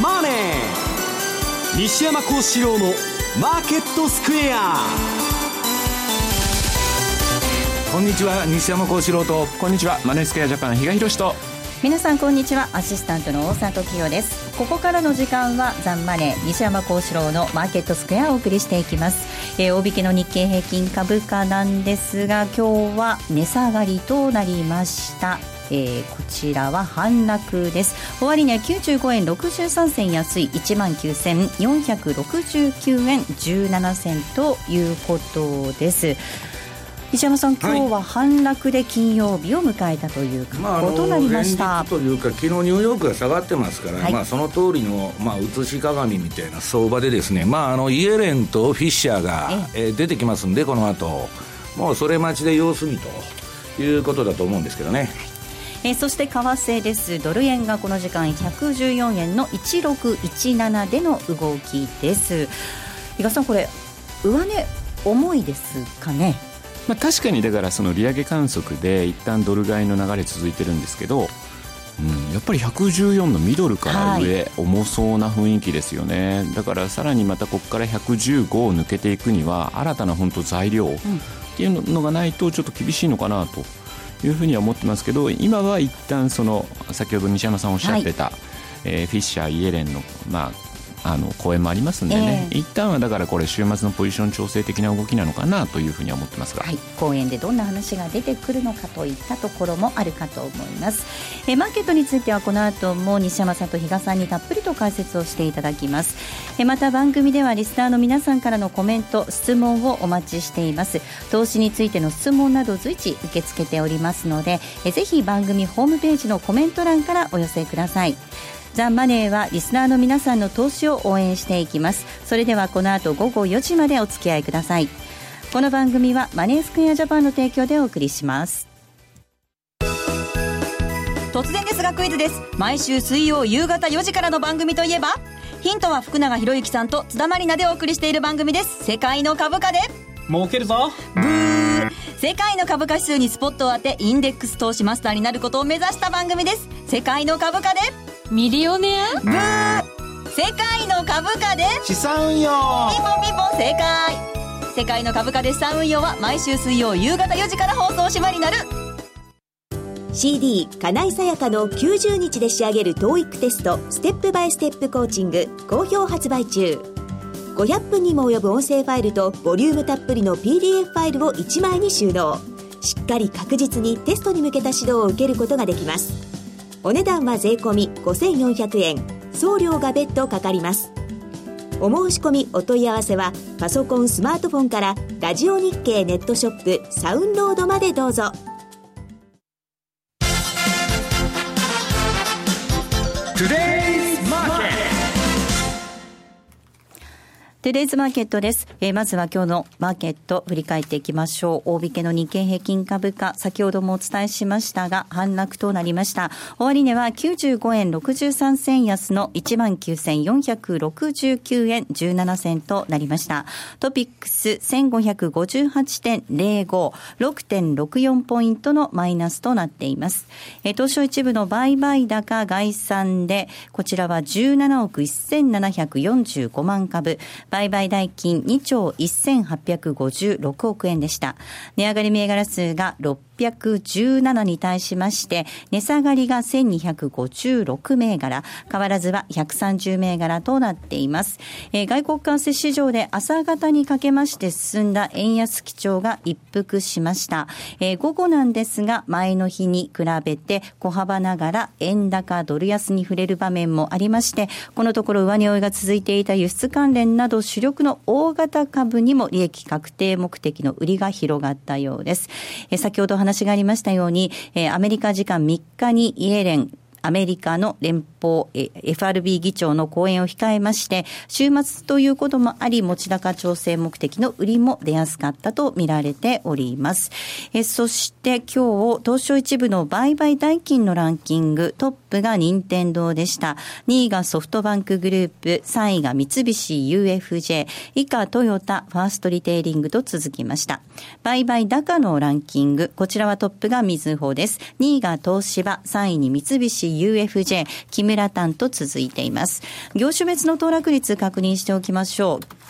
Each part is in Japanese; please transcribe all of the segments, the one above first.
マネー」西山幸四郎の「マーケットスクエア」こんにちは西山幸四郎と。こんにちはマネースクエアジャパン比嘉宏と。皆さんこんにちは。アシスタントの大里清です。ここからの時間はザンマネー西山幸四郎のマーケットスクエアをお送りしていきます、えー、大引けの日経平均株価なんですが今日は値下がりとなりましたえー、こちらは反落です。終値は95円63銭安い1万9469円17銭ということです。石山さん、今日は反落で金曜日を迎えたという格好となりました、まあ、というか、昨日ニューヨークが下がってますから、はい、まあ、その通りの、まあ、映し鏡みたいな相場でですね、まあ、あのイエレンとフィッシャーが、ええ。出てきますんで、この後。もうそれ待ちで様子見ということだと思うんですけどね。えー、そして為替です。ドル円がこの時間114円の1617での動きです。比嘉さんこれ上値重いですかね？まあ、確かにだからその利上げ観測で一旦ドル買いの流れ続いてるんですけど、うん、やっぱり114のミドルから上、はい、重そうな雰囲気ですよね。だからさらにまたここから115を抜けていくには新たな本当材料っていうのがないとちょっと厳しいのかなというふうには思ってますけど今は一旦その先ほど西山さんおっしゃってた、はい、えー、フィッシャー、イエレンの、まあ、あの公演もありますんでね、えー、一旦はだからこれ週末のポジション調整的な動きなのかなというふうには思ってますが、はい、公演でどんな話が出てくるのかといったところもあるかと思います、えー、マーケットについてはこの後も西山さんと比嘉さんにたっぷりと解説をしていただきます、えー、また番組ではリスナーの皆さんからのコメント質問をお待ちしています。投資についての質問など随時受け付けておりますので、えー、ぜひ番組ホームページのコメント欄からお寄せくださいザ・マネーはリスナーの皆さんの投資を応援していきます。それではこの後午後4時までお付き合いください。この番組はマネースクエアジャパンの提供でお送りします。突然ですがクイズです。毎週水曜夕方4時からの番組といえばヒントは福永博之さんと津田まりなでお送りしている番組です。世界の株価で。儲けるぞ。ブー。世界の株価指数にスポットを当てインデックス投資マスターになることを目指した番組です。世界の株価でミリオネア？ブー世界の株価で？資産運用。ピンポンピンポン正解。世界の株価で資産運用は毎週水曜夕方4時から放送しまになる。CD 金井さやかの90日で仕上げる TOEIC テストステップバイステップコーチング好評発売中。500分にも及ぶ音声ファイルとボリュームたっぷりの PDF ファイルを1枚に収納。しっかり確実にテストに向けた指導を受けることができますお値段は税込5400円。送料が別途かかります。お申し込みお問い合わせはパソコンスマートフォンからラジオ日経ネットショップサウンロードまでどうぞ。トゥデイズマーケットです。えー、まずは今日のマーケット振り返っていきましょう。大引けの日経平均株価、先ほどもお伝えしましたが、反落となりました。終値は95円63銭安の19,469円17銭となりました。トピックス1558.05、6.64ポイントのマイナスとなっています。えー、東証一部の売買高概算で、こちらは17億1745万株、売買代金2兆1856億円でした。値上がり銘柄数が617に対しまして、値下がりが1256銘柄、変わらずは130銘柄となっています。えー、外国為替市場で朝方にかけまして進んだ円安基調が一服しました。えー、午後なんですが、前の日に比べて小幅ながら円高ドル安に触れる場面もありまして、このところ上値追いが続いていた輸出関連など主力の大型株にも利益確定目的の売りが広がったようです。え、先ほど話話がありましたように、え、アメリカ時間3日にイエレンアメリカの連邦 FRB 議長の講演を控えまして、週末ということもあり、持ち高調整目的の売りも出やすかったと見られております。えそして今日、東証一部の売買代金のランキング、トップが任天堂でした。2位がソフトバンクグループ、3位が三菱 UFJ、以下トヨタ、ファーストリテイリングと続きました。売買高のランキング、こちらはトップがみずほです。2位が東芝、3位に三菱 UFJ、木村丹と続いています。業種別の騰落率確認しておきましょう。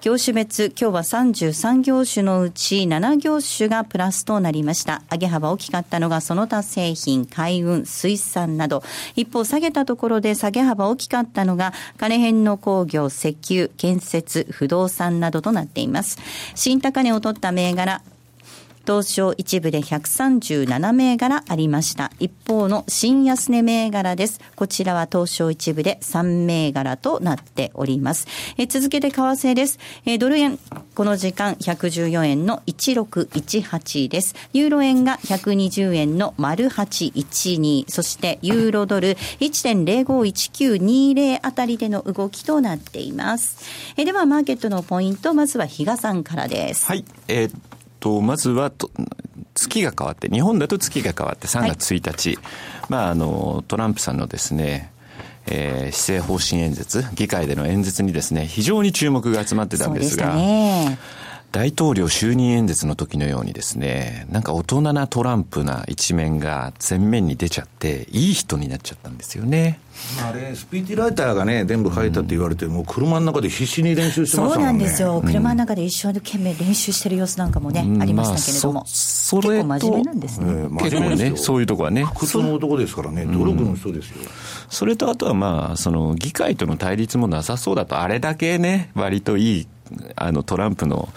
業種別、今日は33業種のうち7業種がプラスとなりました。上げ幅大きかったのがその他製品、海運、水産など。一方、下げたところで下げ幅大きかったのが、金編の工業、石油、建設、不動産などとなっています。新高値を取った銘柄、東証一部で137銘柄ありました。一方の新安値銘柄です。こちらは東証一部で3銘柄となっております。え続けて為替です。えドル円、この時間114円の1618です。ユーロ円が120円の丸812。そしてユーロドル1.051920あたりでの動きとなっています。えではマーケットのポイント、まずは比嘉さんからです。はい。えーと、まずはと、月が変わって、日本だと月が変わって3月1日、はい、まあ、あの、トランプさんのですね、えー、施政方針演説、議会での演説にですね、非常に注目が集まってたんですが、大統領就任演説の時のようにですね、なんか大人なトランプな一面が前面に出ちゃって、いい人になっちゃったんですよね。あれ、スピーチライターがね、全部書いたって言われて、もう車の中で必死に練習してましたもんね。そうなんですよ。車の中で一生懸命練習してる様子なんかもね、うん、ありましたけれども。それ結構真面目なんですね。えー、結構ね、そういうとこはね。普通の男ですからね、努力の人ですよ。それとあとはまあ、その議会との対立もなさそうだと、あれだけね、割といい、あのトランプの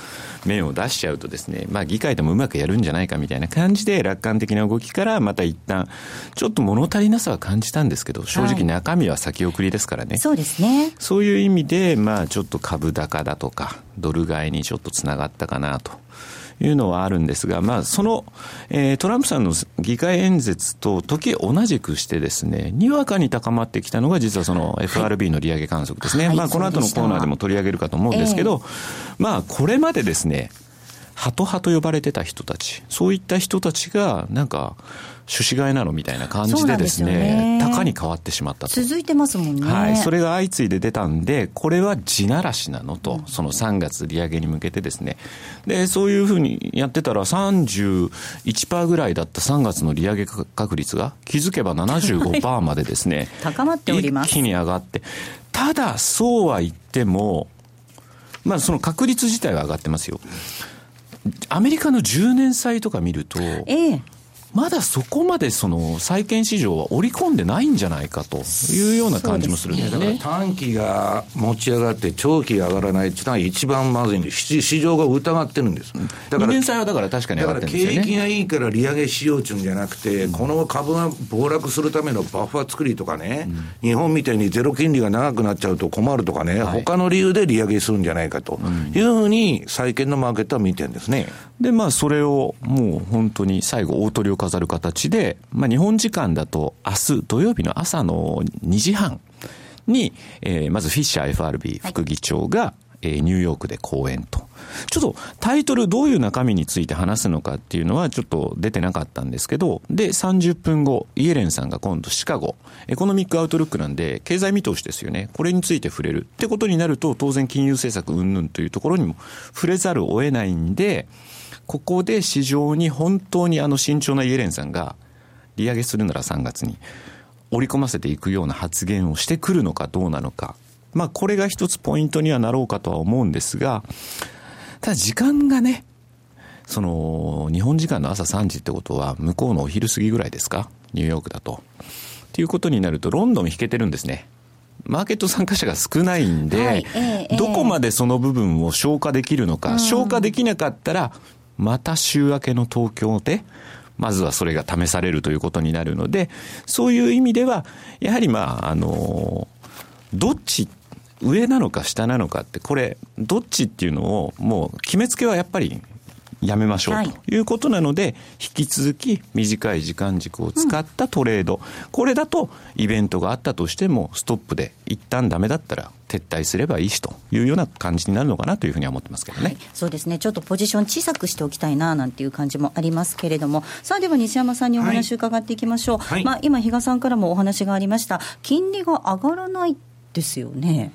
面を出しちゃうとですね、まあ議会でもうまくやるんじゃないかみたいな感じで楽観的な動きからまた一旦、ちょっと物足りなさは感じたんですけど、正直中身は先送りですからね。はい、そうですね。そういう意味で、まあちょっと株高だとか、ドル買いにちょっとつながったかなと。いうのはあるんですが、まあ、その、えー、トランプさんの議会演説と時同じくしてですね、にわかに高まってきたのが実はその FRB の利上げ観測ですね。はい、まあ、この後のコーナーでも取り上げるかと思うんですけど、えー、まあ、これまでですね、ハト派と呼ばれてた人たち、そういった人たちが、なんか、種子買いなのみたいな感じでですね、高に変わってしまったと。続いてますもんね。はい。それが相次いで出たんで、これは地ならしなのと、その3月利上げに向けてですね。で、そういうふうにやってたら31%ぐらいだった3月の利上げ確率が気づけば75%までですね、高まっております。一気に上がって。ただ、そうは言っても、まあその確率自体は上がってますよ。アメリカの10年債とか見ると、ええ、まだそこまでその債券市場は織り込んでないんじゃないかというような感じもするんですね。短期が持ち上がって長期が上がらないっていうのは一番まずいんです。市場が疑ってるんです。だから、年債はだから確かに上がってるんですよね。景気がいいから利上げしようっていうんじゃなくて、うん、この株が暴落するためのバッファー作りとかね、うん、日本みたいにゼロ金利が長くなっちゃうと困るとかね、はい、他の理由で利上げするんじゃないかというふうに債券のマーケットは見てるんですね。で、まあそれをもう本当に最後大鳥を飾る形で、まあ、日本時間だと明日土曜日の朝の2時半に、えー、まずフィッシャー FRB 副議長が、はい、えー、ニューヨークで講演と。ちょっとタイトルどういう中身について話すのかっていうのはちょっと出てなかったんですけど、で、30分後、イエレンさんが今度シカゴ、エコノミックアウトルックなんで、経済見通しですよね。これについて触れるってことになると、当然金融政策云々というところにも触れざるを得ないんで、ここで市場に本当にあの慎重なイエレンさんが利上げするなら3月に織り込ませていくような発言をしてくるのかどうなのか。まあこれが一つポイントにはなろうかとは思うんですが、ただ時間がね、その日本時間の朝3時ってことは向こうのお昼過ぎぐらいですか？ニューヨークだと。っていうことになるとロンドン引けてるんですね。マーケット参加者が少ないんで、はいえー、どこまでその部分を消化できるのか、消化できなかったら、また週明けの東京で、まずはそれが試されるということになるので、そういう意味では、やはりまあ、あの、どっち、上なのか下なのかって、これ、どっちっていうのを、もう決めつけはやっぱりやめましょうということなので、はい、引き続き短い時間軸を使ったトレード、うん、これだとイベントがあったとしても、ストップで一旦ダメだったら撤退すればいいしというような感じになるのかなというふうには思ってますけどね、はい、そうですね、ちょっとポジション小さくしておきたいななんていう感じもありますけれども、さあでは西山さんにお話伺っていきましょう、はい、まあ、今、比嘉さんからもお話がありました、金利が上がらないですよね。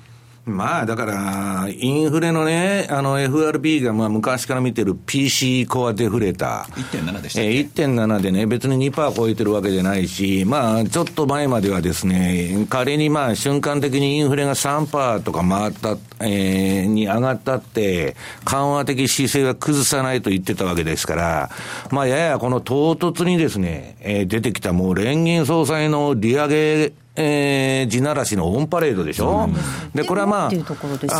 まあ、だから、インフレのね、あの FRB がまあ昔から見てる PC コアデフレーター。1.7でしたっけ？えー1.7でね、別に2%超えてるわけじゃないし、まあ、ちょっと前まではですね、仮にまあ、瞬間的にインフレが3%とか回った、えーに上がったって、緩和的姿勢が崩さないと言ってたわけですから、まあ、ややこの唐突にですね、えー出てきたもう連銀総裁の利上げ、えー地ならしのオンパレードでしょ、で、これはまあ、ね。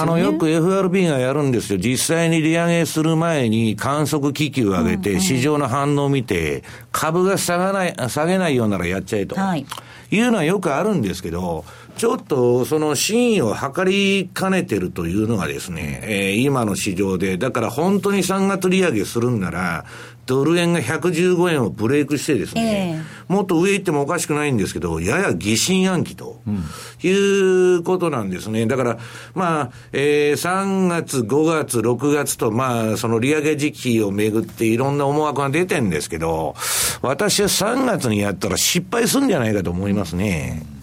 あの、よく FRB がやるんですよ。実際に利上げする前に観測気球を上げて、市場の反応を見て、株が下がない、下げないようならやっちゃえと。はい。いうのはよくあるんですけど、ちょっとその真意を測りかねてるというのがですね、えー今の市場で、だから本当に3月利上げするんなら、ドル円が115円をブレイクしてですね、もっと上行ってもおかしくないんですけど、やや疑心暗鬼ということなんですね。だから、まあ、えー3月、5月、6月と、まあ、その利上げ時期をめぐっていろんな思惑が出てんですけど、私は3月にやったら失敗するんじゃないかと思いますね。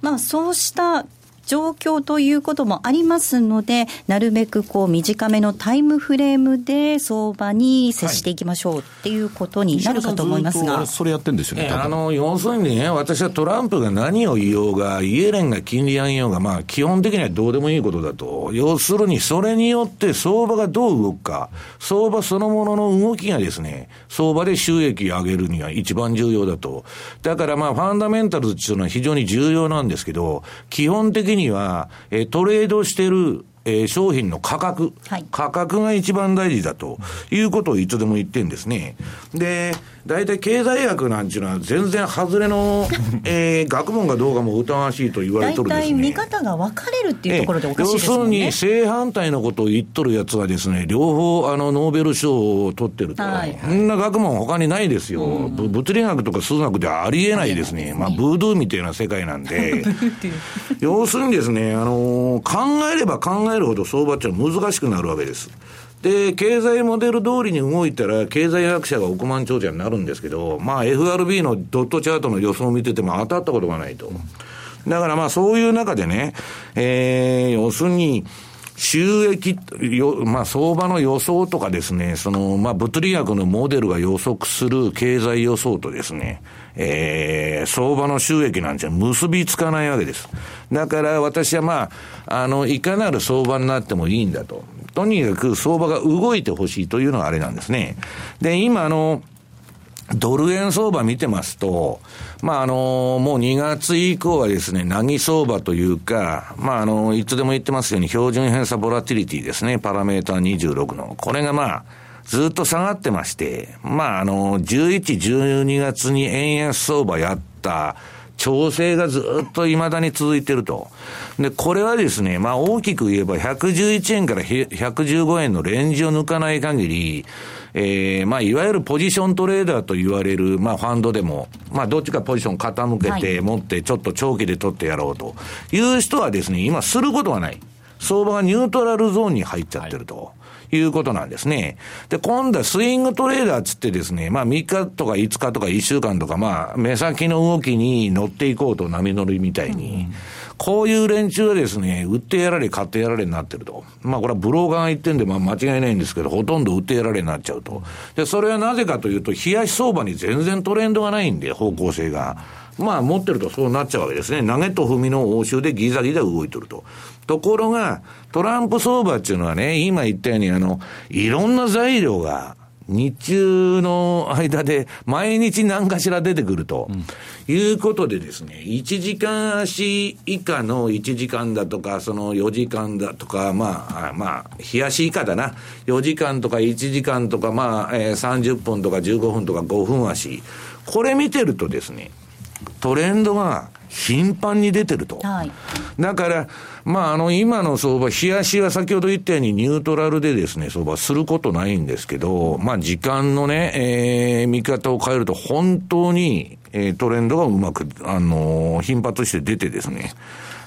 まあ、そうした状況ということもありますので、なるべくこう短めのタイムフレームで相場に接していきましょうっていうことになるかと思いますが。それやってんですよね、えあの、要するにね、私はトランプが何を言おうが、イエレンが金利上げようが、まあ、基本的にはどうでもいいことだと。要するに、それによって相場がどう動くか、相場そのものの動きがですね、相場で収益を上げるには一番重要だと。だからまあ、ファンダメンタルズっていうのは非常に重要なんですけど、基本的には、えートレードしてる、えー商品の価格、はい価格が一番大事だということをいつでも言ってんですね。で、大体経済学なんていうのは全然外れの、えー学問がどうかも疑わしいと言われ大とるですね。体見方が分かれるっていうところでおかしい要ですもんね。するに正反対のことを言っとるやつはですね、両方あのノーベル賞を取ってると。はいそんな学問他にないですよ。ぶ物理学とか数学ではありえないですね。まあ、ブードゥーみたいな世界なんで。要するにですね、あの考えれば考えるほど相場っていうのは難しくなるわけです。で、経済モデル通りに動いたら、経済学者が億万長者になるんですけど、まあ FRB のドットチャートの予想を見てても当たったことがないと。だからまあそういう中でね、えー、要するに、収益、よ、まあ、相場の予想とかですね、その、まあ、物理学のモデルが予測する経済予想とですね、えー、相場の収益なんじゃ結びつかないわけです。だから私はまあ、あの、いかなる相場になってもいいんだと。とにかく相場が動いてほしいというのがあれなんですね。で、今あの、ドル円相場見てますと、まあ、あの、もう2月以降はですね、なぎ相場というか、まあ、あの、いつでも言ってますように、標準偏差ボラティリティですね、パラメーター26の。これがまあ、ずっと下がってまして、まあ、あの、11、12月に円安相場やった、調整がずっと未だに続いてると。で、これはですね、まあ大きく言えば111円から115円のレンジを抜かない限り、えー、まあいわゆるポジショントレーダーと言われる、まあファンドでも、まあどっちかポジション傾けて持ってちょっと長期で取ってやろうという人はですね、今することはない。相場がニュートラルゾーンに入っちゃってると。いうことなんですね。で、今度はスイングトレーダーつってですね、まあ3日とか5日とか1週間とか、まあ目先の動きに乗っていこうと波乗りみたいに、こういう連中はですね、売ってやられ買ってやられになってると。まあこれはブローカーが言ってんで、まあ間違いないんですけど、ほとんど売ってやられになっちゃうと。で、それはなぜかというと、冷やし相場に全然トレンドがないんで、方向性が。まあ持ってるとそうなっちゃうわけですね。投げと踏みの応酬でギザギザ動いてると。ところが、トランプ相場っていうのはね、今言ったようにあの、いろんな材料が、日中の間で毎日何かしら出てくると、いうことでですね、1時間足以下の1時間だとか、その4時間だとか、まあ、あまあ、冷やし以下だな。4時間とか1時間とか、まあ、えー30分とか15分とか5分足。これ見てるとですね、トレンドが頻繁に出てると。はいだから、まあ、あの、今の相場、冷やしは先ほど言ったようにニュートラルでですね、相場することないんですけど、まあ、時間のね、えー見方を変えると本当に、えートレンドがうまく、あのー頻発して出てですね、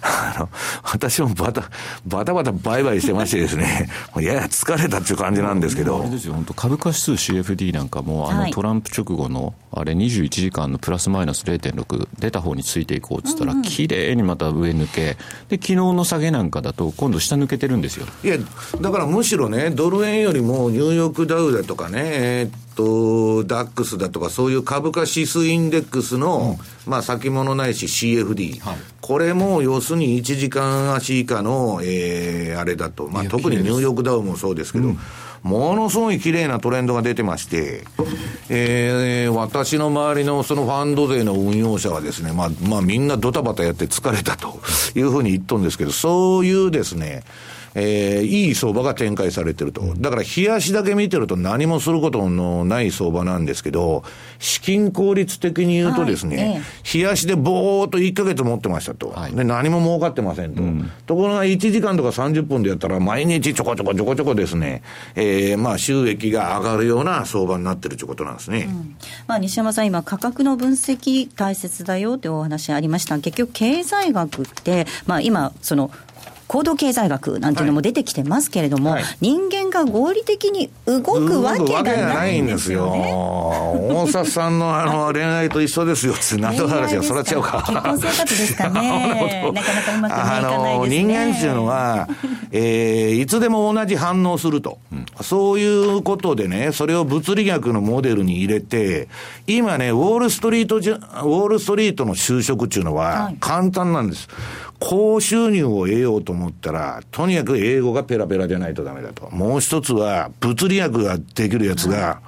あの、私もバタ、バタバタ売買してましてですね、やや疲れたっていう感じなんですけど。あれですよ、本当株価指数 CFD なんかも、あの、トランプ直後の、あれ21時間のプラスマイナス0.6出た方についていこうっつったら、綺麗にまた上抜け、で、昨日の下げなんかだと、今度下抜けてるんですよ。いや、だからむしろね、ドル円よりもニューヨークダウだとかね、えー、っと、ダックスだとか、そういう株価指数インデックスの、うん、まあ先物ないし CFD、はい、これも要するに1時間足以下の、えー、あれだと、まあ特にニューヨークダウもそうですけど、うん。ものすごい綺麗なトレンドが出てまして、えー、私の周りのそのファンド税の運用者はですね、まあ、まあみんなドタバタやって疲れたというふうに言っとるんですけど、そういうですね、えー、いい相場が展開されてると。だから、冷やしだけ見てると何もすることのない相場なんですけど、資金効率的に言うとですね、冷やしでぼーっと1ヶ月持ってましたと。はい、で、何も儲かってませんと。うん、ところが1時間とか30分でやったら、毎日ちょこちょこちょこちょこですね、えー、まあ、収益が上がるような相場になってるということなんですね。うん、まあ、西山さん、今、価格の分析大切だよというお話ありました。結局、経済学って、まあ、今、その、行動経済学なんていうのも出てきてますけれども、はいはい、人間が合理的に動くわけがないんですよ、ね。大札さんのあの恋愛と一緒ですよって、何と話がそらちゃうか。結婚生活ですかね。なかなかうまくいかないですね。人間っていうのは、えー、いつでも同じ反応すると、うん、そういうことでね、それを物理学のモデルに入れて、今ね、ウォールストリートじゃ、ウォールストリートの就職っていうのは簡単なんです。はい高収入を得ようと思ったら、とにかく英語がペラペラじゃないとダメだと。もう一つは、物理学ができるやつが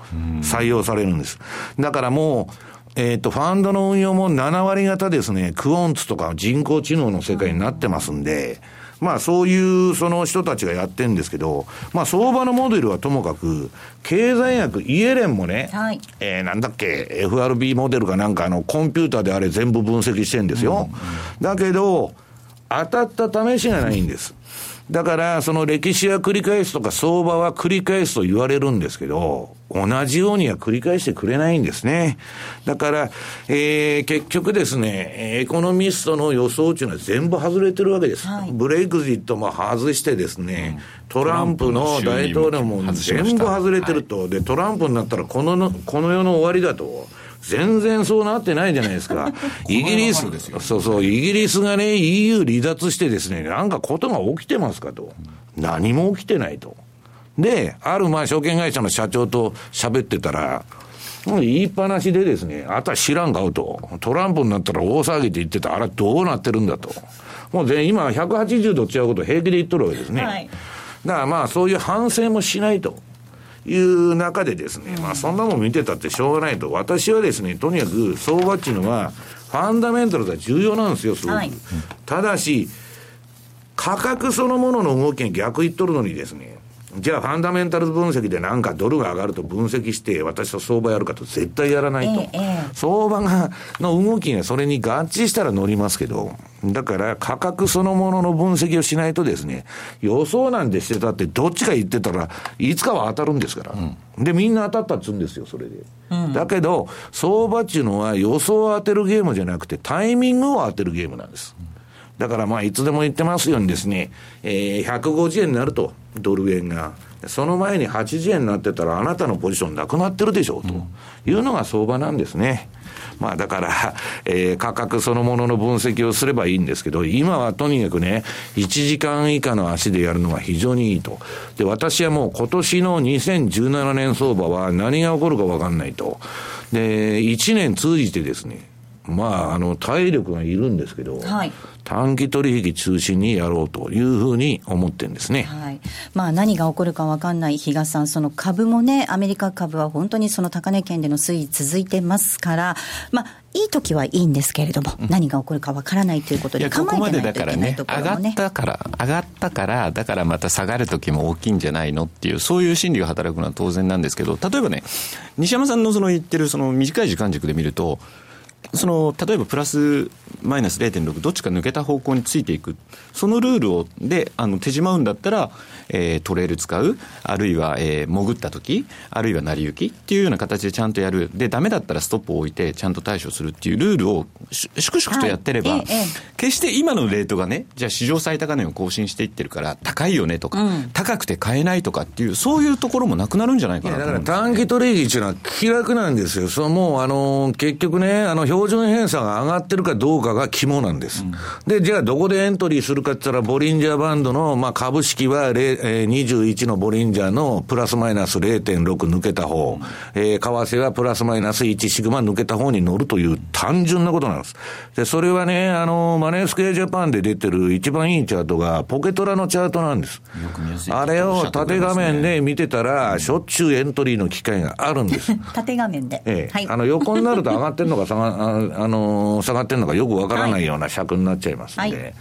採用されるんです。だからもう、えっ、ー、と、ファンドの運用も7割方ですね、クオンツとか人工知能の世界になってますんで、まあそういうその人たちがやってるんですけど、まあ相場のモデルはともかく、経済学、イエレンもね、はい、えー、なんだっけ、FRB モデルかなんかあのコンピューターであれ全部分析してんですよ。うんうん、だけど、当たった試しがないんです。だから、その歴史は繰り返すとか相場は繰り返すと言われるんですけど、同じようには繰り返してくれないんですね。だから、えー、結局ですね、エコノミストの予想っていうのは全部外れてるわけです。はい、ブレイクジットも外してですね、トランプの大統領も全部外れてると。で、トランプになったらこの、この世の終わりだと。全然そうなってないじゃないですか。イギリス、そうそう、イギリスがね、EU 離脱してですね、なんかことが起きてますかと。何も起きてないと。で、あるまあ証券会社の社長と喋ってたら、もう言いっぱなしでですね、あとは知らんかうと。トランプになったら大騒ぎって言ってたあれどうなってるんだと。もう全今180度違うこと平気で言っとるわけですね。はい、だからまあそういう反省もしないと。いう中でですね、まあそんなもん見てたってしょうがないと。私はですね、とにかく相場っていうのは、ファンダメンタルが重要なんですよ、すごく。はい、ただし、価格そのものの動きに逆言っとるのにですね、じゃあファンダメンタル分析でなんかドルが上がると分析して私と相場やるかと絶対やらないと。ええ、相場が、の動きがそれに合致したら乗りますけど、だから価格そのものの分析をしないとですね、予想なんでしてたってどっちか言ってたらいつかは当たるんですから。うん、で、みんな当たったっつうんですよ、それで。うん、だけど、相場っていうのは予想を当てるゲームじゃなくてタイミングを当てるゲームなんです。だからまあいつでも言ってますようにですね、えー、150円になると。ドル円が。その前に80円になってたら、あなたのポジションなくなってるでしょう、というのが相場なんですね。まあだから、えー、価格そのものの分析をすればいいんですけど、今はとにかくね、1時間以下の足でやるのが非常にいいと。で、私はもう今年の2017年相場は何が起こるかわかんないと。で、1年通じてですね、まあ、あの、体力がいるんですけど、はい、短期取引中心にやろうというふうに思ってるんですね。はい。まあ、何が起こるか分かんない比嘉さん、その株もね、アメリカ株は本当にその高値圏での推移続いてますから、まあ、いい時はいいんですけれども、うん、何が起こるか分からないということで、ここまでだからね、上がったから、上がったから、だからまた下がる時も大きいんじゃないのっていう、そういう心理が働くのは当然なんですけど、例えばね、西山さんのその言ってるその短い時間軸で見ると、その例えばプラスマイナス0.6どっちか抜けた方向についていく。そのルールをであの手締まうんだったら、えー、トレール使う。あるいは、えー、潜った時あるいは成り行き。っていうような形でちゃんとやる。でダメだったらストップを置いてちゃんと対処するっていうルールを粛々とやってれば、はいええ、決して今のレートがねじゃあ史上最高値を更新していってるから高いよねとか、うん、高くて買えないとかっていうそういうところもなくなるんじゃないかなだから短期取引っていうのは気楽なんですよ。そのもうあの結局ねあの標準偏差が上がってるかどうかが肝なんです。うん、で、じゃあどこでエントリーするかって言ったら、ボリンジャーバンドの、まあ、株式は、えー、21のボリンジャーのプラスマイナス0.6抜けた方、うん、えー、為替はプラスマイナス1シグマ抜けた方に乗るという単純なことなんです。で、それはね、あの、マネースクエアジャパンで出てる一番いいチャートが、ポケトラのチャートなんです。あれを縦画面で見てたら、しょっちゅうエントリーの機会があるんです。縦画面で。ええはい、あの、横になると上がってるのか下が、ああの、下がってるのかよくわからないような尺になっちゃいますんで。はい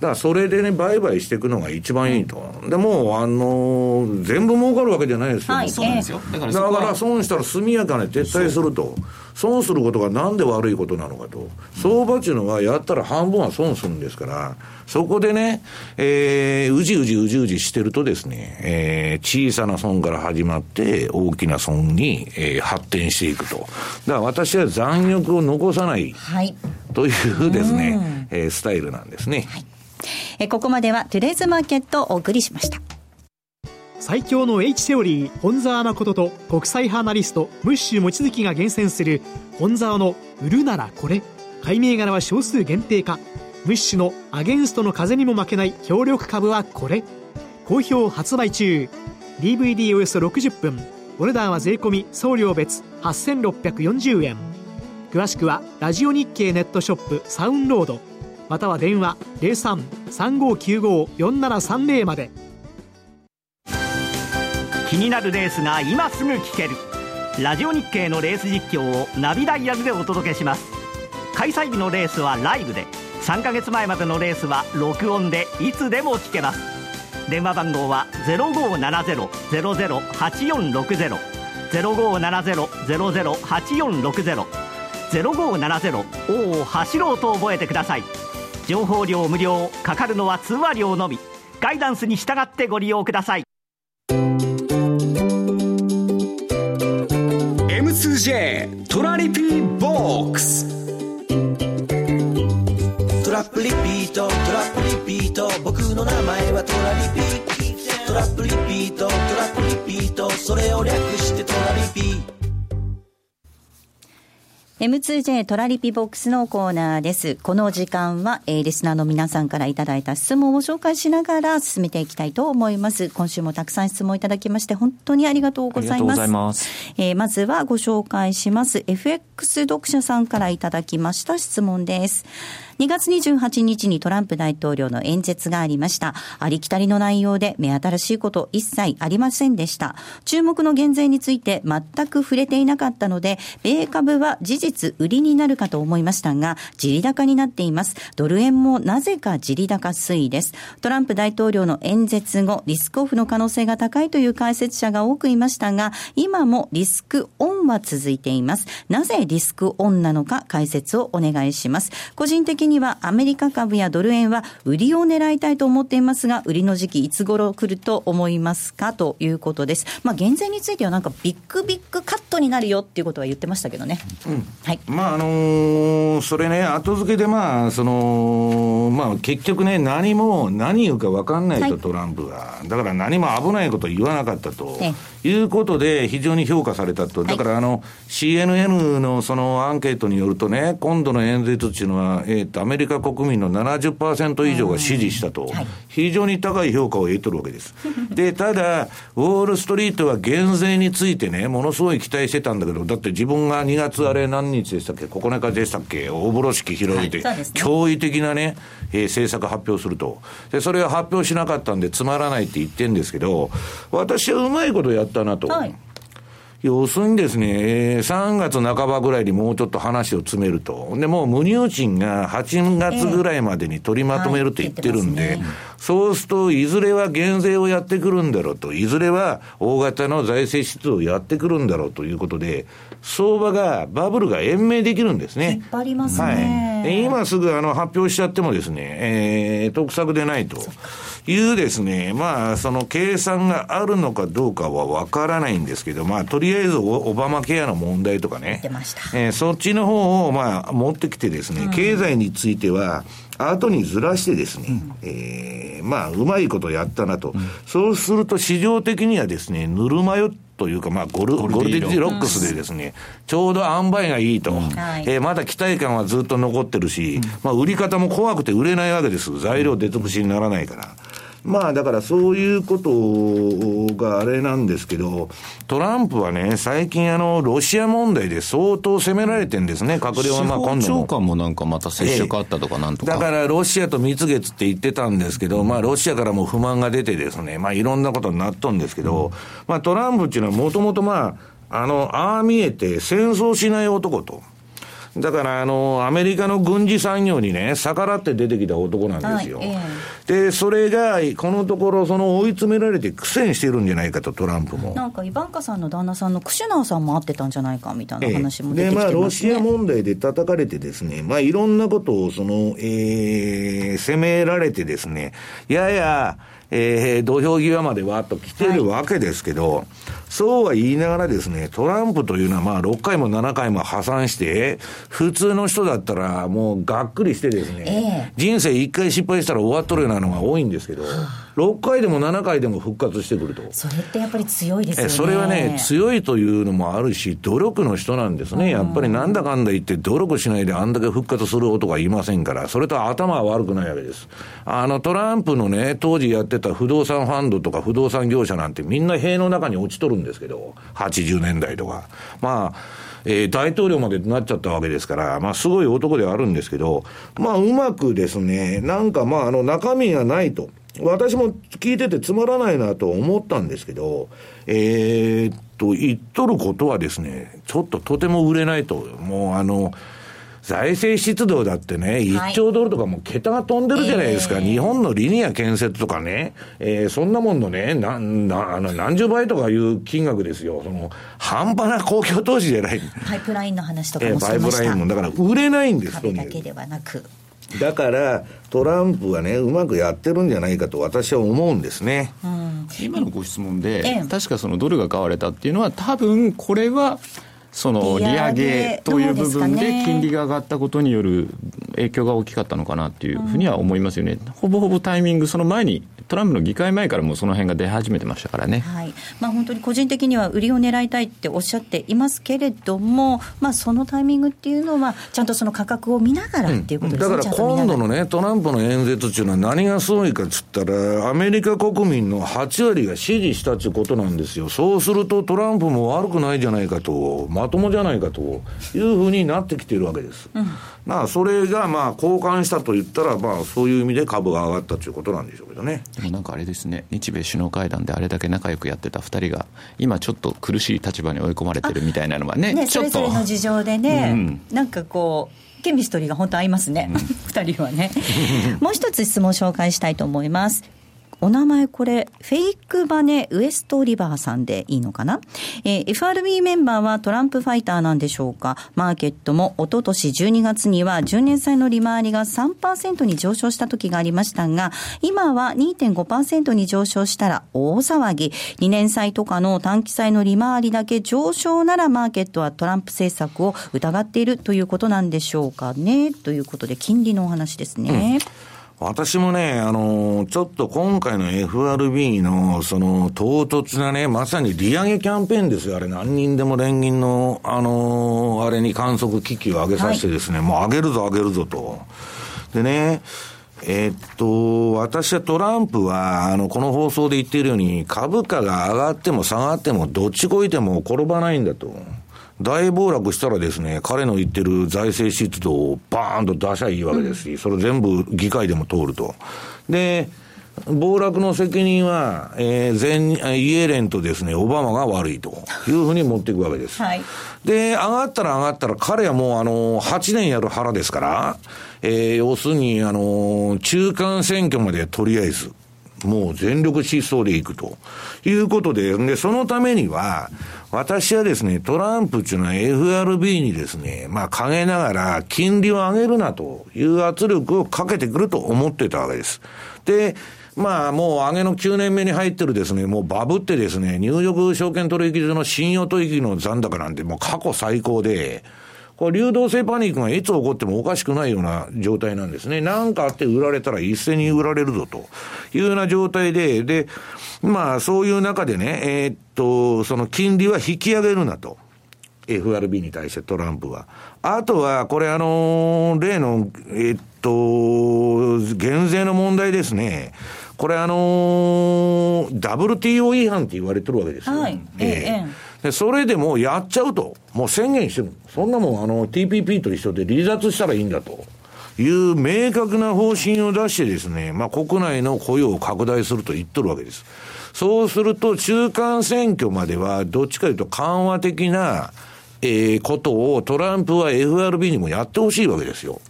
だからそれでね、売買していくのが一番いいと。でも、あのー、全部儲かるわけじゃないですよ。はい、そうなんですよ。だからだから損したら速やかに撤退すると。損することがなんで悪いことなのかと。相場っていうのはやったら半分は損するんですから、そこでね、えー、うじうじうじうじしてるとですね、えー、小さな損から始まって大きな損に、えー、発展していくと。だから私は残欲を残さない。はい。というですね、えー、スタイルなんですね。はいえここまではトゥデイズマーケットをお送りしました。最強の H セオリー本沢誠と国際派アナリストムッシュ望月が厳選する本沢の売るならこれ。買い銘柄は少数限定かムッシュのアゲンストの風にも負けない強力株はこれ。好評発売中。DVD およそ60分。お値段は税込送料別8640円。詳しくはラジオ日経ネットショップサウンロード。または電話0335954730まで。気になるレースが今すぐ聞ける。ラジオ日経のレース実況をナビダイヤルでお届けします。開催日のレースはライブで。3ヶ月前までのレースは録音でいつでも聞けます。電話番号は0570-008460 0570-008460 0570を走ろうと覚えてください。情報料無料かかるのは通話料のみ。ガイダンスに従ってご利用ください。M2J トラリピーボックス。トラップリピートトラップリピート。僕の名前はトラリピトラップリピートトラップリピート。それを略してトラリピ M2J トラリピボックスのコーナーです。この時間は、えー、リスナーの皆さんからいただいた質問を紹介しながら進めていきたいと思います。今週もたくさん質問いただきまして、本当にありがとうございます。ますえー、まずはご紹介します。FX 読者さんからいただきました質問です。2月28日にトランプ大統領の演説がありました。ありきたりの内容で目新しいこと一切ありませんでした。注目の減税について全く触れていなかったので、米株は事実売りになるかと思いましたが、地利高になっています。ドル円もなぜか地利高推移です。トランプ大統領の演説後、リスクオフの可能性が高いという解説者が多くいましたが、今もリスクオンは続いています。なぜリスクオンなのか解説をお願いします。個人的にはアメリカ株やドル円は売りを狙いたいと思っていますが、売りの時期いつ頃来ると思いますかということです。まあ、減税についてはなんかビッグビッグカットになるよっていうことは言ってましたけどね。うん。はい。まあ、あのー、それね、後付けでまあ、その、まあ、結局ね、何も、何言うか分かんないと、はい、トランプが。だから何も危ないこと言わなかったと。いうことで、非常に評価されたと。だから、あの、CNN のそのアンケートによるとね、今度の演説っていうのは、えっ、と、アメリカ国民の70%以上が支持したと、非常に高い評価を得てるわけです。で、ただ、ウォール・ストリートは減税についてね、ものすごい期待してたんだけど、だって自分が2月あれ何日でしたっけ、9日でしたっけ、大風呂敷広げて、はいね、驚異的なね、えー、政策発表すると。で、それは発表しなかったんでつまらないって言ってんですけど、私はうまいことやったなと。はい要するにですね、えー、3月半ばぐらいにもうちょっと話を詰めると。で、もう無入賃が8月ぐらいまでに取りまとめると言ってるんで、えーはいね、そうすると、いずれは減税をやってくるんだろうと、いずれは大型の財政出動をやってくるんだろうということで、相場が、バブルが延命できるんですね。引っ張りますね。はい、今すぐあの発表しちゃってもですね、えー、得策でないと。いうですね、まあ、その計算があるのかどうかはわからないんですけど、まあ、とりあえずオバマケアの問題とかね、えー、そっちの方を、まあ、持ってきてですね、うん、経済については、後にずらしてですね、うん、えー、まあ、うまいことやったなと。うん、そうすると市場的にはですね、ぬるま湯というか、まあゴル、ゴルディロックスでですね、ちょうど塩梅がいいと。うん、えー、まだ期待感はずっと残ってるし、まあ、売り方も怖くて売れないわけです。材料出尽くしにならないから。まあだからそういうことがあれなんですけど、トランプはね、最近あの、ロシア問題で相当責められてるんですね、閣僚はまあ今度も。長官もなんかまた接触あったとかなんとか、だからロシアと蜜月って言ってたんですけど、まあロシアからも不満が出てですね、まあいろんなことになっとんですけど、うん、まあトランプっていうのはもともとまあ、あの、ああ見えて戦争しない男と。だから、あの、アメリカの軍事産業にね、逆らって出てきた男なんですよ。はいえー、で、それが、このところ、その追い詰められて苦戦してるんじゃないかと、トランプも。なんか、イバンカさんの旦那さんのクシュナーさんも会ってたんじゃないかみたいな話も出てきてます、ね、えー、で、まあ、ロシア問題で叩かれてですね、まあ、いろんなことを、その、えー、責められてですね、やや、えー、土俵際までわっと来てるわけですけど、はい、そうは言いながらですね、トランプというのはまあ6回も7回も破産して、普通の人だったらもうがっくりしてですね、えー、人生1回失敗したら終わっとるようなのが多いんですけど、6回でも7回でも復活してくると。それってやっぱり強いですよね。それはね、強いというのもあるし、努力の人なんですね。やっぱりなんだかんだ言って努力しないであんだけ復活する男はいませんから、それと頭は悪くないわけです。あのトランプのね、当時やってた不動産ファンドとか不動産業者なんてみんな塀の中に落ちとるんですけど、80年代とか。まあ、えー、大統領までなっちゃったわけですから、まあ、すごい男ではあるんですけど、まあ、うまくですね、なんかまあ、あの、中身がないと。私も聞いててつまらないなと思ったんですけど、えー、っと、言っとることはですね、ちょっととても売れないと。もうあの、財政出動だってね、1兆ドルとかも桁が飛んでるじゃないですか。はい、日本のリニア建設とかね、えー、そんなもんのね、な、な、あの、何十倍とかいう金額ですよ。その、半端な公共投資じゃない。パイプラインの話とかもパイプラインも、だから売れないんです、とだけではなく。だから、トランプはね、うまくやってるんじゃないかと私は思うんですね。うん、今のご質問で、確かそのドルが買われたっていうのは、多分これは、その利上げという部分で金利が上がったことによる影響が大きかったのかなというふうには思いますよね、ほぼほぼタイミング、その前にトランプの議会前からもその辺が出始めてましたからね、はい。まあ、本当に個人的には売りを狙いたいっておっしゃっていますけれども、まあ、そのタイミングっていうのは、ちゃんとその価格を見ながらっていうことね、うん、だから今度のね、トランプの演説っていうのは、何がすごいかっつったら、アメリカ国民の8割が支持したっていうことなんですよ、そうするとトランプも悪くないじゃないかと、まともじゃないかというふうになってきてるわけです。うんまあ、それがまあ交換したと言ったら、まあ、そういう意味で株が上がったということなんでしょうけどね。でもなんかあれですね、日米首脳会談であれだけ仲良くやってた2人が、今、ちょっと苦しい立場に追い込まれてるみたいなのはね、ねそれぞれの事情でね、うん、なんかこう、ケミストリーが本当合いますね、二、うん、人はね。もう一つ質問紹介したいと思います。お名前これ、フェイクバネウエストリバーさんでいいのかな？えー、FRB メンバーはトランプファイターなんでしょうか？マーケットも一昨年12月には10年債の利回りが3%に上昇した時がありましたが、今は2.5%に上昇したら大騒ぎ。2年債とかの短期債の利回りだけ上昇ならマーケットはトランプ政策を疑っているということなんでしょうかね？ということで、金利のお話ですね。うん私もね、あの、ちょっと今回の FRB の、その、唐突なね、まさに利上げキャンペーンですよ。あれ、何人でも連銀の、あの、あれに観測機器を上げさせてですね、はい、もう上げるぞ上げるぞと。でね、えー、っと、私はトランプは、あの、この放送で言っているように、株価が上がっても下がっても、どっちこいても転ばないんだと。大暴落したらですね、彼の言ってる財政出動をバーンと出しゃいいわけですし、それ全部議会でも通ると。で、暴落の責任は、えー、前、イエレンとですね、オバマが悪いというふうに持っていくわけです。はい、で、上がったら上がったら、彼はもうあの、8年やる腹ですから、えー、要するに、あの、中間選挙までとりあえず、もう全力疾走でいくということで、で、そのためには、私はですね、トランプっていうのは FRB にですね、まあ陰ながら金利を上げるなという圧力をかけてくると思ってたわけです。で、まあもう上げの9年目に入ってるですね、もうバブってですね、ニューヨーク証券取引所の信用取引の残高なんてもう過去最高で、これ流動性パニックがいつ起こってもおかしくないような状態なんですね。なんかあって売られたら一斉に売られるぞというような状態で、で、まあそういう中でね、えー、っと、その金利は引き上げるなと。FRB に対してトランプは。あとは、これあのー、例の、えー、っと、減税の問題ですね。これあのー、WTO 違反って言われてるわけですよ。はい。ええーで、それでもやっちゃうと。もう宣言してる。そんなもん、あの、TPP と一緒で離脱したらいいんだと。いう明確な方針を出してですね、まあ国内の雇用を拡大すると言っとるわけです。そうすると中間選挙まではどっちかというと緩和的な、えー、ことをトランプは FRB にもやってほしいわけですよ。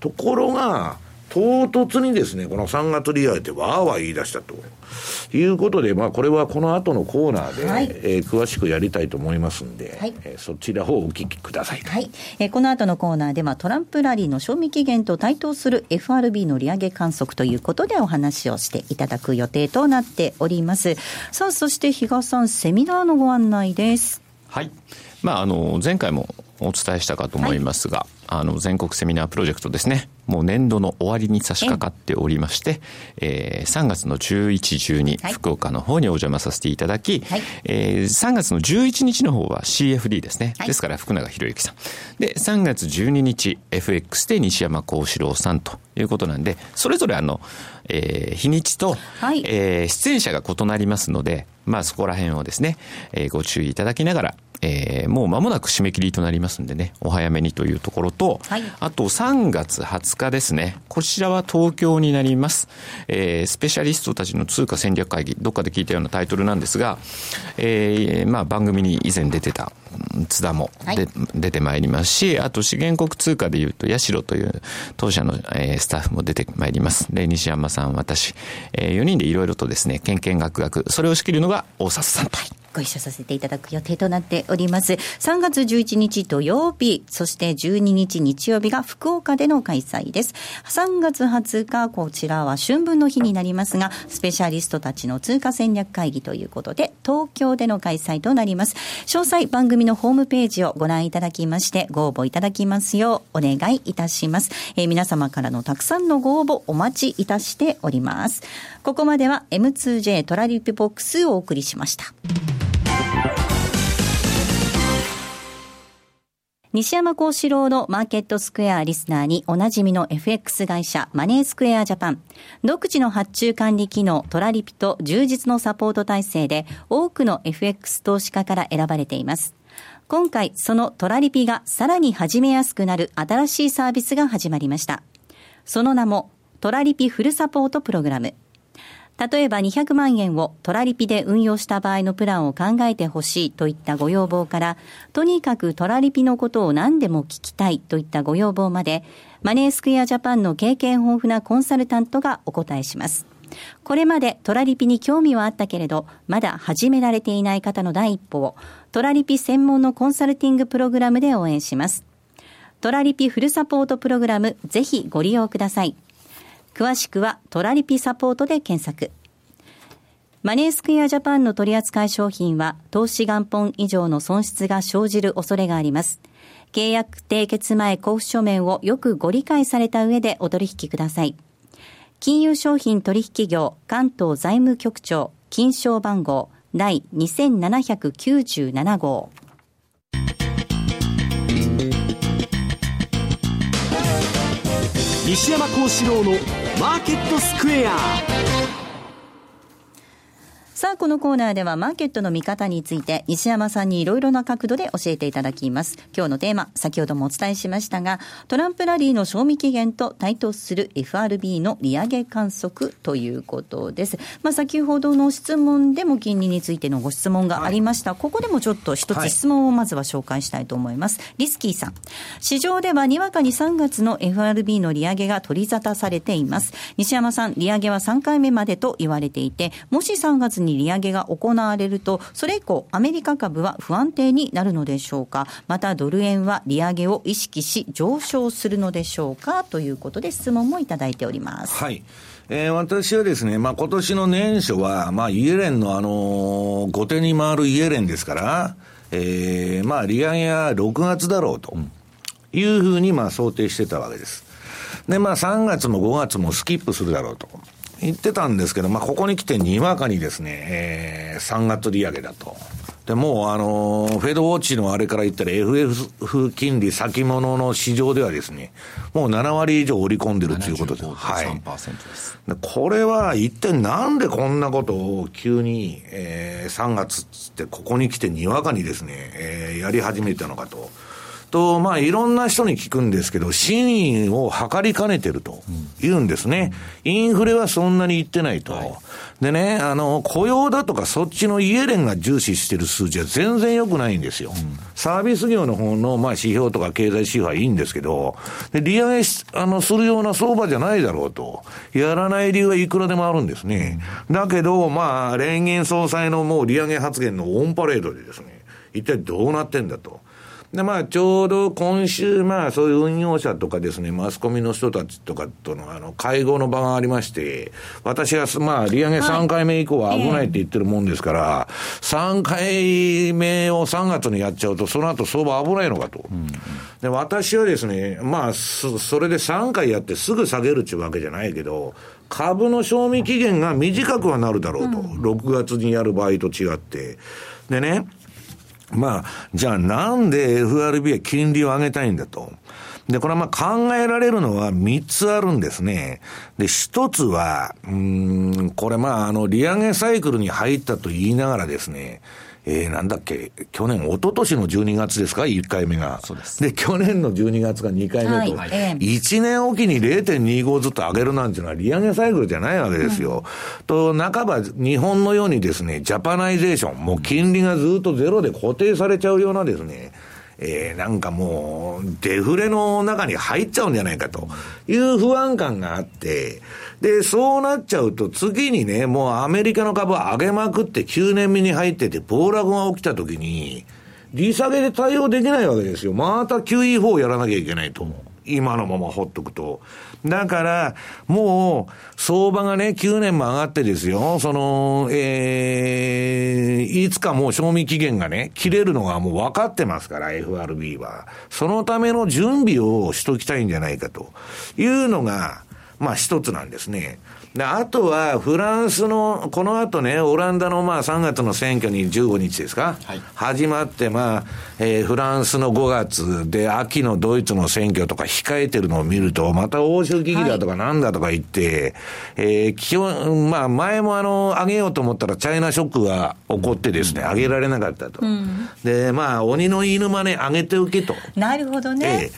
ところが、唐突にですね、この3月利上げてわーわー言い出したと。いうことで、まあ、これはこの後のコーナーで、はい、えー、詳しくやりたいと思いますんで、はい、えー、そちらをお聞きください。はい。えー、この後のコーナーでは、トランプラリーの賞味期限と対等する FRB の利上げ観測ということでお話をしていただく予定となっております。さあ、そして比嘉さん、セミナーのご案内です。はい。まあ、あの、前回もお伝えしたかと思いますが、はい、あの、全国セミナープロジェクトですね。もう年度の終わりに差し掛かっておりまして、えー、3月の11、12、はい、福岡の方にお邪魔させていただき、はい、えー、3月の11日の方は CFD ですね。はい、ですから福永博之さん。で、3月12日 FX で西山幸四郎さんということなんで、それぞれあの、えー、日にちと、はい、えー、出演者が異なりますので、まあそこら辺をですね、えー、ご注意いただきながら、えー、もう間もなく締め切りとなりますんでね、お早めにというところと、はい、あと3月20日ですね、こちらは東京になります。えー、スペシャリストたちの通貨戦略会議、どっかで聞いたようなタイトルなんですが、えー、まあ番組に以前出てた、津田もで、はい、出てまいりますし、あと資源国通貨でいうと、八代という当社の、えー、スタッフも出てまいります。で、西山さん、私、えー、4人でいろいろとですね、けんけんがくがく、それを仕切るのが大里さんと。はいご一緒させていただく予定となっております。3月11日土曜日、そして12日日曜日が福岡での開催です。3月20日、こちらは春分の日になりますが、スペシャリストたちの通貨戦略会議ということで、東京での開催となります。詳細番組のホームページをご覧いただきまして、ご応募いただきますようお願いいたします。えー、皆様からのたくさんのご応募お待ちいたしております。ここまでは M2J トラリピボックスをお送りしました。西山幸四郎のマーケットスクエアリスナーにおなじみの FX 会社マネースクエアジャパン。独自の発注管理機能トラリピと充実のサポート体制で多くの FX 投資家から選ばれています。今回そのトラリピがさらに始めやすくなる新しいサービスが始まりました。その名もトラリピフルサポートプログラム。例えば200万円をトラリピで運用した場合のプランを考えてほしいといったご要望から、とにかくトラリピのことを何でも聞きたいといったご要望まで、マネースクエアジャパンの経験豊富なコンサルタントがお答えします。これまでトラリピに興味はあったけれど、まだ始められていない方の第一歩を、トラリピ専門のコンサルティングプログラムで応援します。トラリピフルサポートプログラム、ぜひご利用ください。詳しくはトラリピサポートで検索。マネースクエアジャパンの取扱い商品は投資元本以上の損失が生じる恐れがあります。契約締結前交付書面をよくご理解された上でお取引ください。金融商品取引業関東財務局長金賞番号第2797号。西山幸四郎のマーケットスクエア。さあ、このコーナーではマーケットの見方について、西山さんにいろいろな角度で教えていただきます。今日のテーマ、先ほどもお伝えしましたが、トランプラリーの賞味期限と対等する FRB の利上げ観測ということです。まあ、先ほどの質問でも金利についてのご質問がありました。はい、ここでもちょっと一つ質問をまずは紹介したいと思います。はい、リスキーさん。市場ではにわかに3月の FRB の利上げが取り沙汰されています。西山さん、利上げは3回目までと言われていて、もし3月にに利上げが行われると、それ以降、アメリカ株は不安定になるのでしょうか？また、ドル円は利上げを意識し、上昇するのでしょうか？ということで、質問もいただいております。はい。えー、私はですね、まあ、今年の年初は、まあ、イエレンのあの、後手に回るイエレンですから、えー、まあ、利上げは6月だろうというふうに、まあ、想定してたわけです。で、まあ、3月も5月もスキップするだろうと。言ってたんですけど、まあ、ここに来てにわかにですね、えー、3月利上げだと。で、もう、あのー、フェードウォッチのあれから言ったら FF 金利先物の市場ではですね、もう7割以上織り込んでるということで。はい。ですこれは一体なんでこんなことを急に、えー、3月つってここに来てにわかにですね、えー、やり始めたのかと。と、まあ、いろんな人に聞くんですけど、真意を測りかねてると言うんですね。うん、インフレはそんなにいってないと。はい、でね、あの、雇用だとかそっちのイエレンが重視してる数字は全然良くないんですよ。うん、サービス業の方の、まあ、指標とか経済指標はいいんですけど、で、利上げあの、するような相場じゃないだろうと。やらない理由はいくらでもあるんですね。うん、だけど、まあ、連銀総裁のもう利上げ発言のオンパレードでですね、一体どうなってんだと。で、まあ、ちょうど今週、まあ、そういう運用者とかですね、マスコミの人たちとかとの、あの、会合の場がありまして、私が、まあ、利上げ3回目以降は危ないって言ってるもんですから、はい、3回目を3月にやっちゃうと、その後相場危ないのかと。うん、で、私はですね、まあ、それで3回やってすぐ下げるっていうわけじゃないけど、株の賞味期限が短くはなるだろうと。うん、6月にやる場合と違って。でね、まあ、じゃあなんで FRB は金利を上げたいんだと。で、これはまあ考えられるのは3つあるんですね。で、1つは、うん、これまあ、あの、利上げサイクルに入ったと言いながらですね、えー、なんだっけ、去年、一昨年の12月ですか、1回目が。そうです。で、去年の12月が2回目と、はい、1年おきに0.25ずつ上げるなんていうのは利上げサイクルじゃないわけですよ。うん、と、半ば日本のようにですね、ジャパナイゼーション、もう金利がずっとゼロで固定されちゃうようなですね、えー、なんかもう、デフレの中に入っちゃうんじゃないかという不安感があって、で、そうなっちゃうと、次にね、もうアメリカの株上げまくって9年目に入ってて、暴落が起きた時に、利下げで対応できないわけですよ。また QE4 やらなきゃいけないと思う。今のまま放っとくと。だから、もう、相場がね、9年も上がってですよ、その、えー、いつかもう賞味期限がね、切れるのがもう分かってますから、FRB は。そのための準備をしときたいんじゃないかというのが、まあ一つなんですね。で、あとは、フランスの、この後ね、オランダのまあ3月の選挙に15日ですか、はい、始まって、まあ、えー、フランスの5月で、秋のドイツの選挙とか控えてるのを見ると、また欧州危機だとかなんだとか言って、はい、えー、基本、まあ、前もあの、上げようと思ったら、チャイナショックが起こってですね、上げられなかったと。うん、で、まあ、鬼の犬真似上げておけと。なるほどね。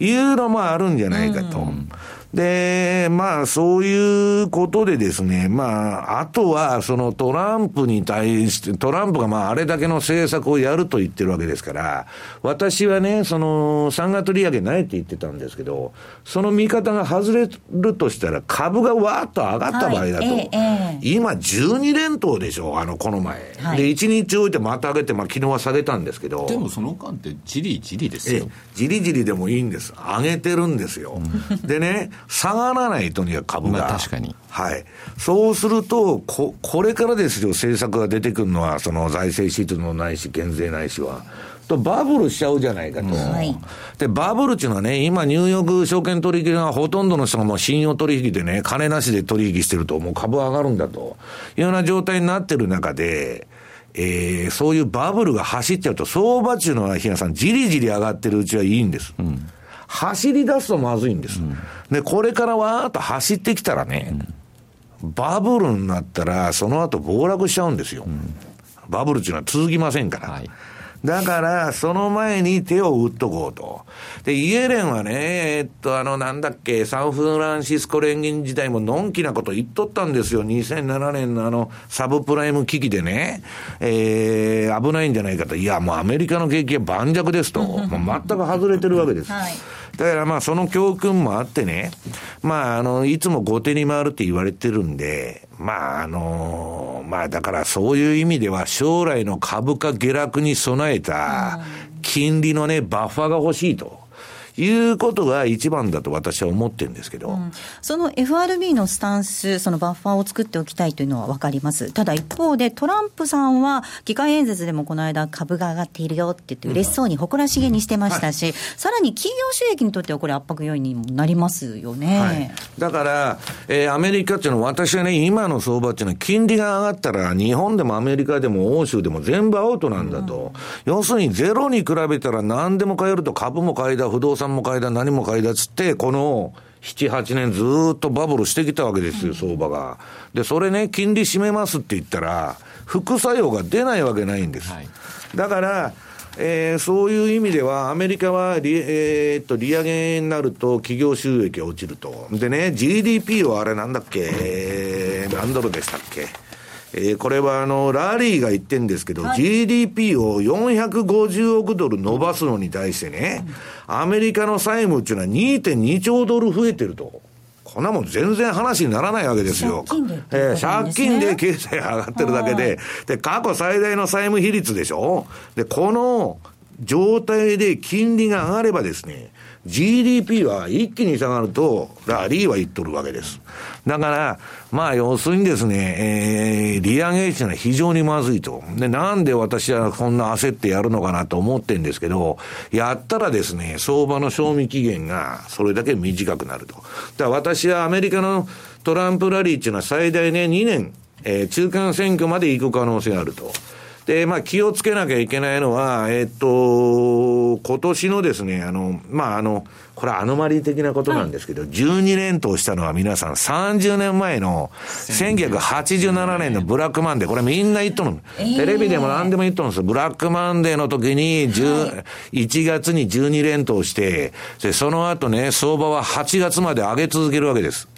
えー、いうのもあるんじゃないかと。うんで、まあ、そういうことでですね、まあ、あとは、そのトランプに対して、トランプがまあ、あれだけの政策をやると言ってるわけですから、私はね、その、3月利上げないって言ってたんですけど、その見方が外れるとしたら、株がわーっと上がった場合だと、はいえ今、12連投でしょ、あの、この前。はい、で、1日置いてまた上げて、まあ、昨日は下げたんですけど。でも、その間って、じりじりですよ。じりじりでもいいんです。上げてるんですよ。でね、下がらないとにかく株が。まあ、確かに。はい。そうすると、こ、これからですよ、政策が出てくるのは、その財政出動ないし、減税ないしは。と、バブルしちゃうじゃないかと。はい、で、バブルっていうのはね、今、ニューヨーク証券取引がほとんどの人がもう信用取引でね、金なしで取引してると、もう株上がるんだというような状態になってる中で、えー、そういうバブルが走っちゃうと、相場っていうのは、日野さん、じりじり上がってるうちはいいんです。うん走り出すとまずいんです。うん、で、これからわーっと走ってきたらね、バブルになったら、その後暴落しちゃうんですよ。バブルっていうのは続きませんから。はいだから、その前に手を打っとこうと。で、イエレンはね、えっと、あの、なんだっけ、サンフランシスコ連銀時代ものんきなこと言っとったんですよ。2007年のあの、サブプライム危機でね、えー、危ないんじゃないかと。いや、もうアメリカの景気は盤石ですと。もう全く外れてるわけです。はいだからまあその教訓もあってね、まああの、いつも後手に回るって言われてるんで、まああの、まあだからそういう意味では将来の株価下落に備えた金利のね、バッファが欲しいと。いうことが一番だと私は思ってるんですけど。その FRB のスタンス、そのバッファーを作っておきたいというのは分かります。ただ一方で、トランプさんは、議会演説でもこの間、株が上がっているよって言って、嬉しそうに誇らしげにしてましたし、さらに企業収益にとっては、これ、圧迫要因にもなりますよね。はい、だから、えーアメリカっていうのは、私はね、今の相場っていうのは、金利が上がったら、日本でもアメリカでも欧州でも全部アウトなんだと。要するに、ゼロに比べたら何でも買えると、株も買いだ、不動産も買いだ、何も買いだっつって、この、7、8年ずーっとバブルしてきたわけですよ、相場が。で、それね、金利締めますって言ったら、副作用が出ないわけないんです。はいだから、えーそういう意味では、アメリカは利,、えーっと利上げになると企業収益が落ちると。でね、GDP はあれなんだっけ、えー何ドルでしたっけ？えーこれはあの、ラリーが言ってんですけど、GDP を450億ドル伸ばすのに対してね、アメリカの債務っていうのは2.2兆ドル増えてると。こんなもん全然話にならないわけですよ。借金でっていうえー借金で経済が上がってるだけで、で、過去最大の債務比率でしょで、この状態で金利が上がればですね、GDP は一気に下がると、ラリーは言っとるわけです。だから、まあ要するにですね、えー、利上げっていうのは非常にまずいと。で、なんで私はこんな焦ってやるのかなと思ってんですけど、やったらですね、相場の賞味期限がそれだけ短くなると。だから私はアメリカのトランプラリーっていうのは最大ね、2年、えー中間選挙まで行く可能性があると。で、まあ気をつけなきゃいけないのは、えっと、今年のですね、あの、まああの、これはアノマリー的なことなんですけど、12連投したのは皆さん30年前の1987年のブラックマンデー、これみんな言っとるの、テレビでも何でも言っとるんですよ。ブラックマンデーの時に10、1月に12連投して、で、その後ね、相場は8月まで上げ続けるわけです。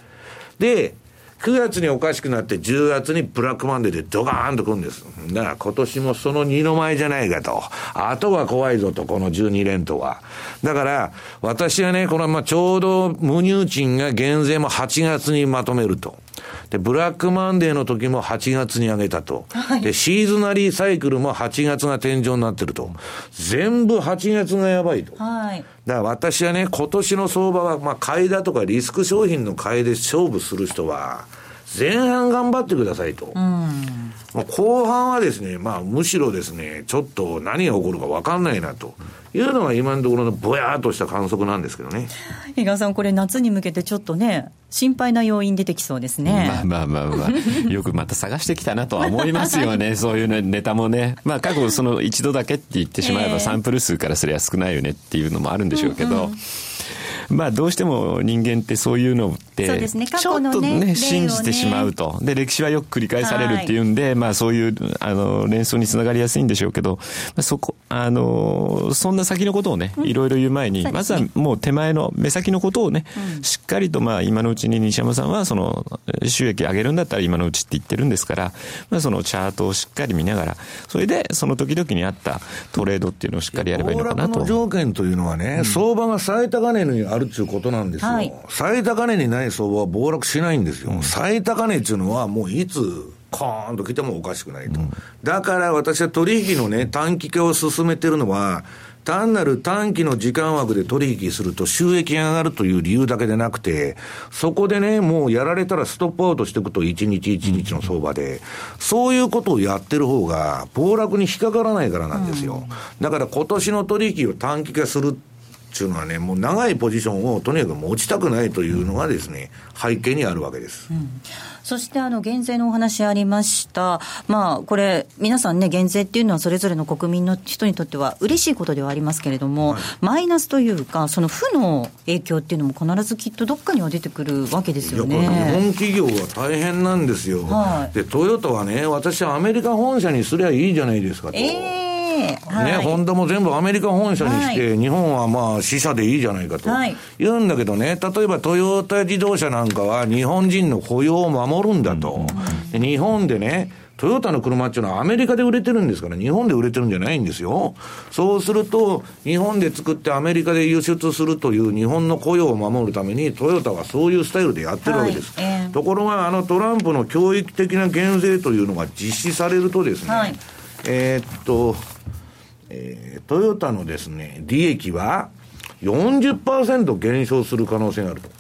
で、9月におかしくなって10月にブラックマンデーでドカーンと来るんです。だから今年もその二の舞じゃないかと。あとが怖いぞと、この12連投は。だから、私はね、このまあちょうど無入賃が減税も8月にまとめると。で、ブラックマンデーの時も8月に上げたと。で、シーズナリーサイクルも8月が天井になってると。全部8月がやばいと。はい。だから私はね、今年の相場は、まあ、買いだとかリスク商品の買いで勝負する人は、前半頑張ってくださいと。まあ、後半はですね、まあ、むしろですね、ちょっと何が起こるか分かんないなというのが今のところのぼやーっとした観測なんですけどね。比嘉さん、これ、夏に向けてちょっとね、心配な要因出てきそうですね。まあまあまあまあ、よくまた探してきたなとは思いますよね、そういうねネタもね。まあ過去その一度だけって言ってしまえええばサンプル数からすれば少ないよねっていうのもあるんでしょうけど、まあどうしても人間ってそういうのって、そうですね。過ちょっとね信じてしまうと。で、歴史はよく繰り返されるっていうんで、まあそういう、あの、連想につながりやすいんでしょうけど、まあそこ、あの、そんな先のことをね、いろいろ言う前に、ますずねはもう手前の目先のことをね、しっかりとまあ今のうちに西山さんはその収益上げるんだったら今のうちって言ってるんですから、まあそのチャートをしっかり見ながら、それでその時々に合ったトレードっていうのをしっかりやればいいのかなと。暴落の。条件というのはね、相場が最高値にあるっていうことなんですよ。はい最高値にない相場は暴落しないんですよ。最高値っていうのはもういつ、コーンと来てもおかしくないと。だから私は取引のね、短期化を進めてるのは、単なる短期の時間枠で取引すると収益が上がるという理由だけでなくて、そこでね、もうやられたらストップアウトしていくと一日一日の相場で、そういうことをやってる方が暴落に引っかからないからなんですよ。だから今年の取引を短期化するっていうのはね、もう長いポジションをとにかく持ちたくないというのがですね、背景にあるわけです。うん。そしてあの減税のお話ありました、まあ、これ、皆さんね、減税っていうのは、それぞれの国民の人にとっては嬉しいことではありますけれども、はい、マイナスというか、その負の影響っていうのも、必ずきっとどっかには出てくるわけですよね。日本企業は大変なんですよ、はい、でトヨタはね、私はアメリカ本社にすりゃいいじゃないですかと。えーね、ホンダも全部アメリカ本社にして、日本はまあ、支社でいいじゃないかと、言うんだけどね、例えばトヨタ自動車なんかは、日本人の雇用を守るんだと、日本でね、トヨタの車っていうのはアメリカで売れてるんですから、日本で売れてるんじゃないんですよ。そうすると、日本で作ってアメリカで輸出するという日本の雇用を守るために、トヨタはそういうスタイルでやってるわけです。はい。えー、ところが、あのトランプの教育的な減税というのが実施されるとですね、はい、えー、っと、えー、トヨタのですね、利益は40%減少する可能性があると。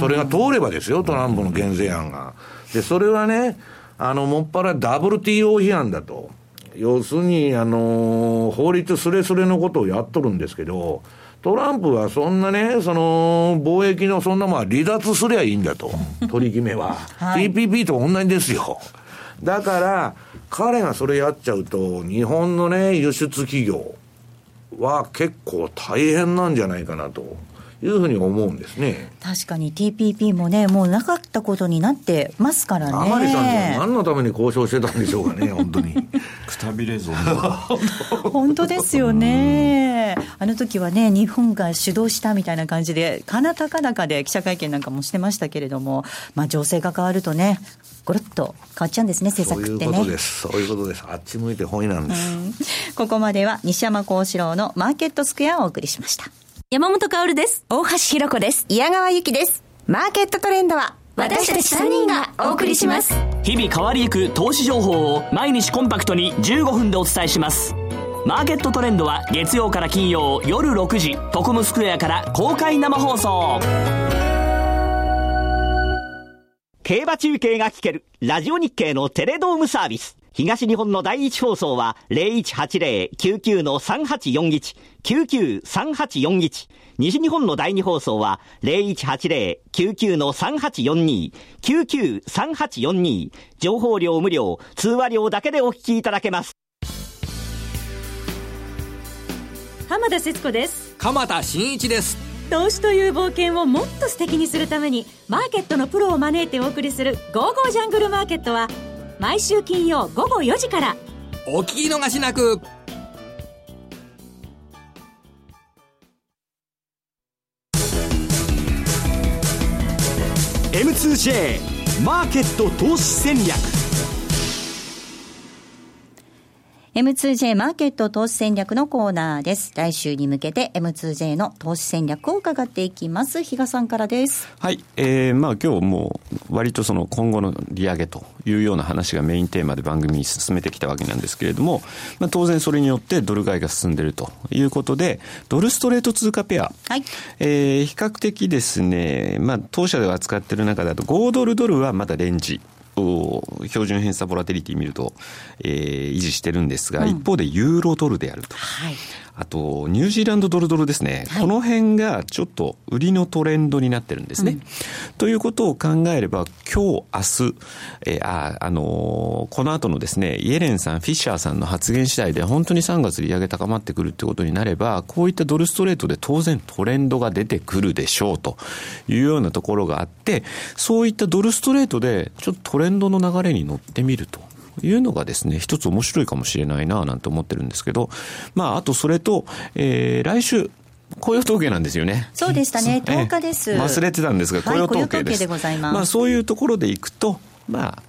それが通ればですよ、トランプの減税案が。で、それはね、あの、もっぱら WTO 批判だと。要するに、あのー、法律すれすれのことをやっとるんですけど、トランプはそんなね、その、貿易のそんなまあ離脱すりゃいいんだと。取り決めは。はい、TPP と同じですよ。だから、彼がそれやっちゃうと、日本のね、輸出企業は結構大変なんじゃないかなと。いうふうに思うんですね確かに TPP もね、もうなかったことになってますからね。甘利さんは何のために交渉してたんでしょうかね、本当に。くたびれぞ。本当ですよね。あの時はね、日本が主導したみたいな感じで、かな高々で記者会見なんかもしてましたけれども、まあ、情勢が変わるとね、ごろっと変わっちゃうんですね、政策ってね。そういうことです。そういうことです。あっち向いて本意なんです。ここまでは西山幸四郎のマーケットスクエアをお送りしました。山本薫です。大橋ひろ子です。矢川由紀です。マーケットトレンドは私たち3人がお送りします。日々変わりゆく投資情報を毎日コンパクトに15分でお伝えします。マーケットトレンドは月曜から金曜夜6時、トコムスクエアから公開生放送。競馬中継が聞けるラジオ日経のテレドームサービス。東日本の第一放送は0180-99-3841、99-3841。西日本の第二放送は0180-99-3842、99-3842。情報量無料、通話料だけでお聞きいただけます。浜田節子です。鎌田新一です。投資という冒険をもっと素敵にするために、マーケットのプロを招いてお送りする、ゴーゴージャングルマーケットは、毎週金曜午後4時から。お聞き逃しなく。M2J マーケット投資戦略 M2J マーケット投資戦略のコーナーです。来週に向けて M2J の投資戦略を伺っていきます。比嘉さんからです。はい。えー、まあ今日も割とその今後の利上げというような話がメインテーマで番組に進めてきたわけなんですけれども、まあ当然それによってドル買いが進んでいるということで、ドルストレート通貨ペア。はい。えー、比較的ですね、まあ当社では扱っている中だと5ドルドルはまだレンジ。標準偏差ボラテリティ見ると、えー、維持してるんですが、うん、一方でユーロドルであると。はい。あと、ニュージーランドドルドルですね、はい、この辺がちょっと売りのトレンドになってるんですね。うん、ということを考えれば、今日、明日、えー、あ、あのー、この後のですね、イエレンさん、フィッシャーさんの発言次第で、本当に3月利上げ高まってくるってことになれば、こういったドルストレートで当然トレンドが出てくるでしょうというようなところがあって、そういったドルストレートで、ちょっとトレンドの流れに乗ってみると。いうのがですね、一つ面白いかもしれないななんて思ってるんですけど、まあ、あとそれと、えー、来週、雇用統計なんですよね。そうでしたね、10日です。忘れてたんですが、雇用統計です。はい、でままあ、そういうところでいくと、まあ、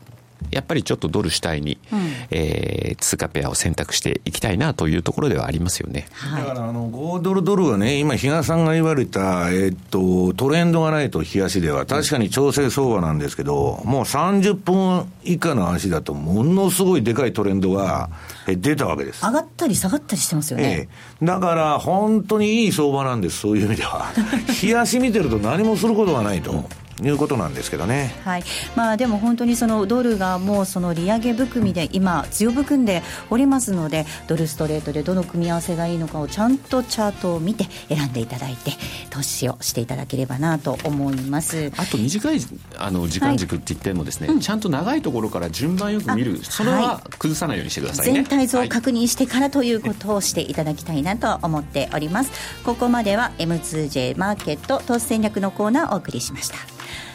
やっぱりちょっとドル主体に、うん、えー、通貨ペアを選択していきたいなというところではありますよね。はい、だからあの5ドルドルはね、今、比嘉さんが言われた、えー、っとトレンドがないと冷やしでは、確かに調整相場なんですけど、もう30分以下の足だと、ものすごいでかいトレンドが出たわけです。上がったり下がったりしてますよね。えー、だから、本当にいい相場なんです、そういう意味では。冷やし見てると何もすることがないと。いうことなんですけどね。はい。まあ、でも本当にそのドルがもうその利上げ含みで今、強含んでおりますのでドルストレートでどの組み合わせがいいのかをちゃんとチャートを見て選んでいただいて投資をしていただければなと思います。あと短いあの時間軸って言ってもですね、はいうん、ちゃんと長いところから順番よく見るそれは崩さないようにしてくださいね、全体像を確認してからということをしていただきたいなと思っております。ここまでは M2J マーケット投資戦略のコーナーをお送りしました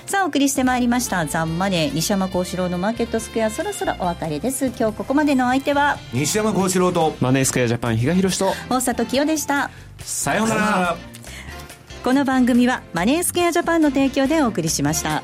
さあお送りしてまいりましたザンマネー西山幸四郎のマーケットスクエアそろそろお別れです。今日ここまでの相手は西山幸四郎とマネースクエアジャパン比嘉宏と大里清でした。さようなら。この番組はマネースクエアジャパンの提供でお送りしました。